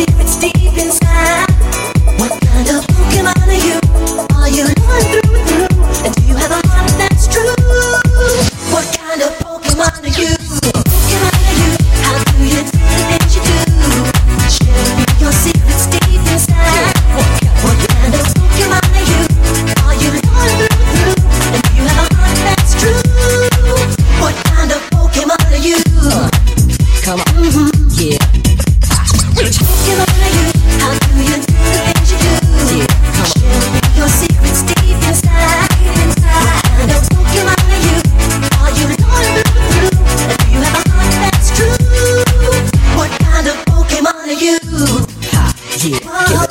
secrets deep inside. you. Ha, yeah,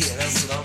quieras, no.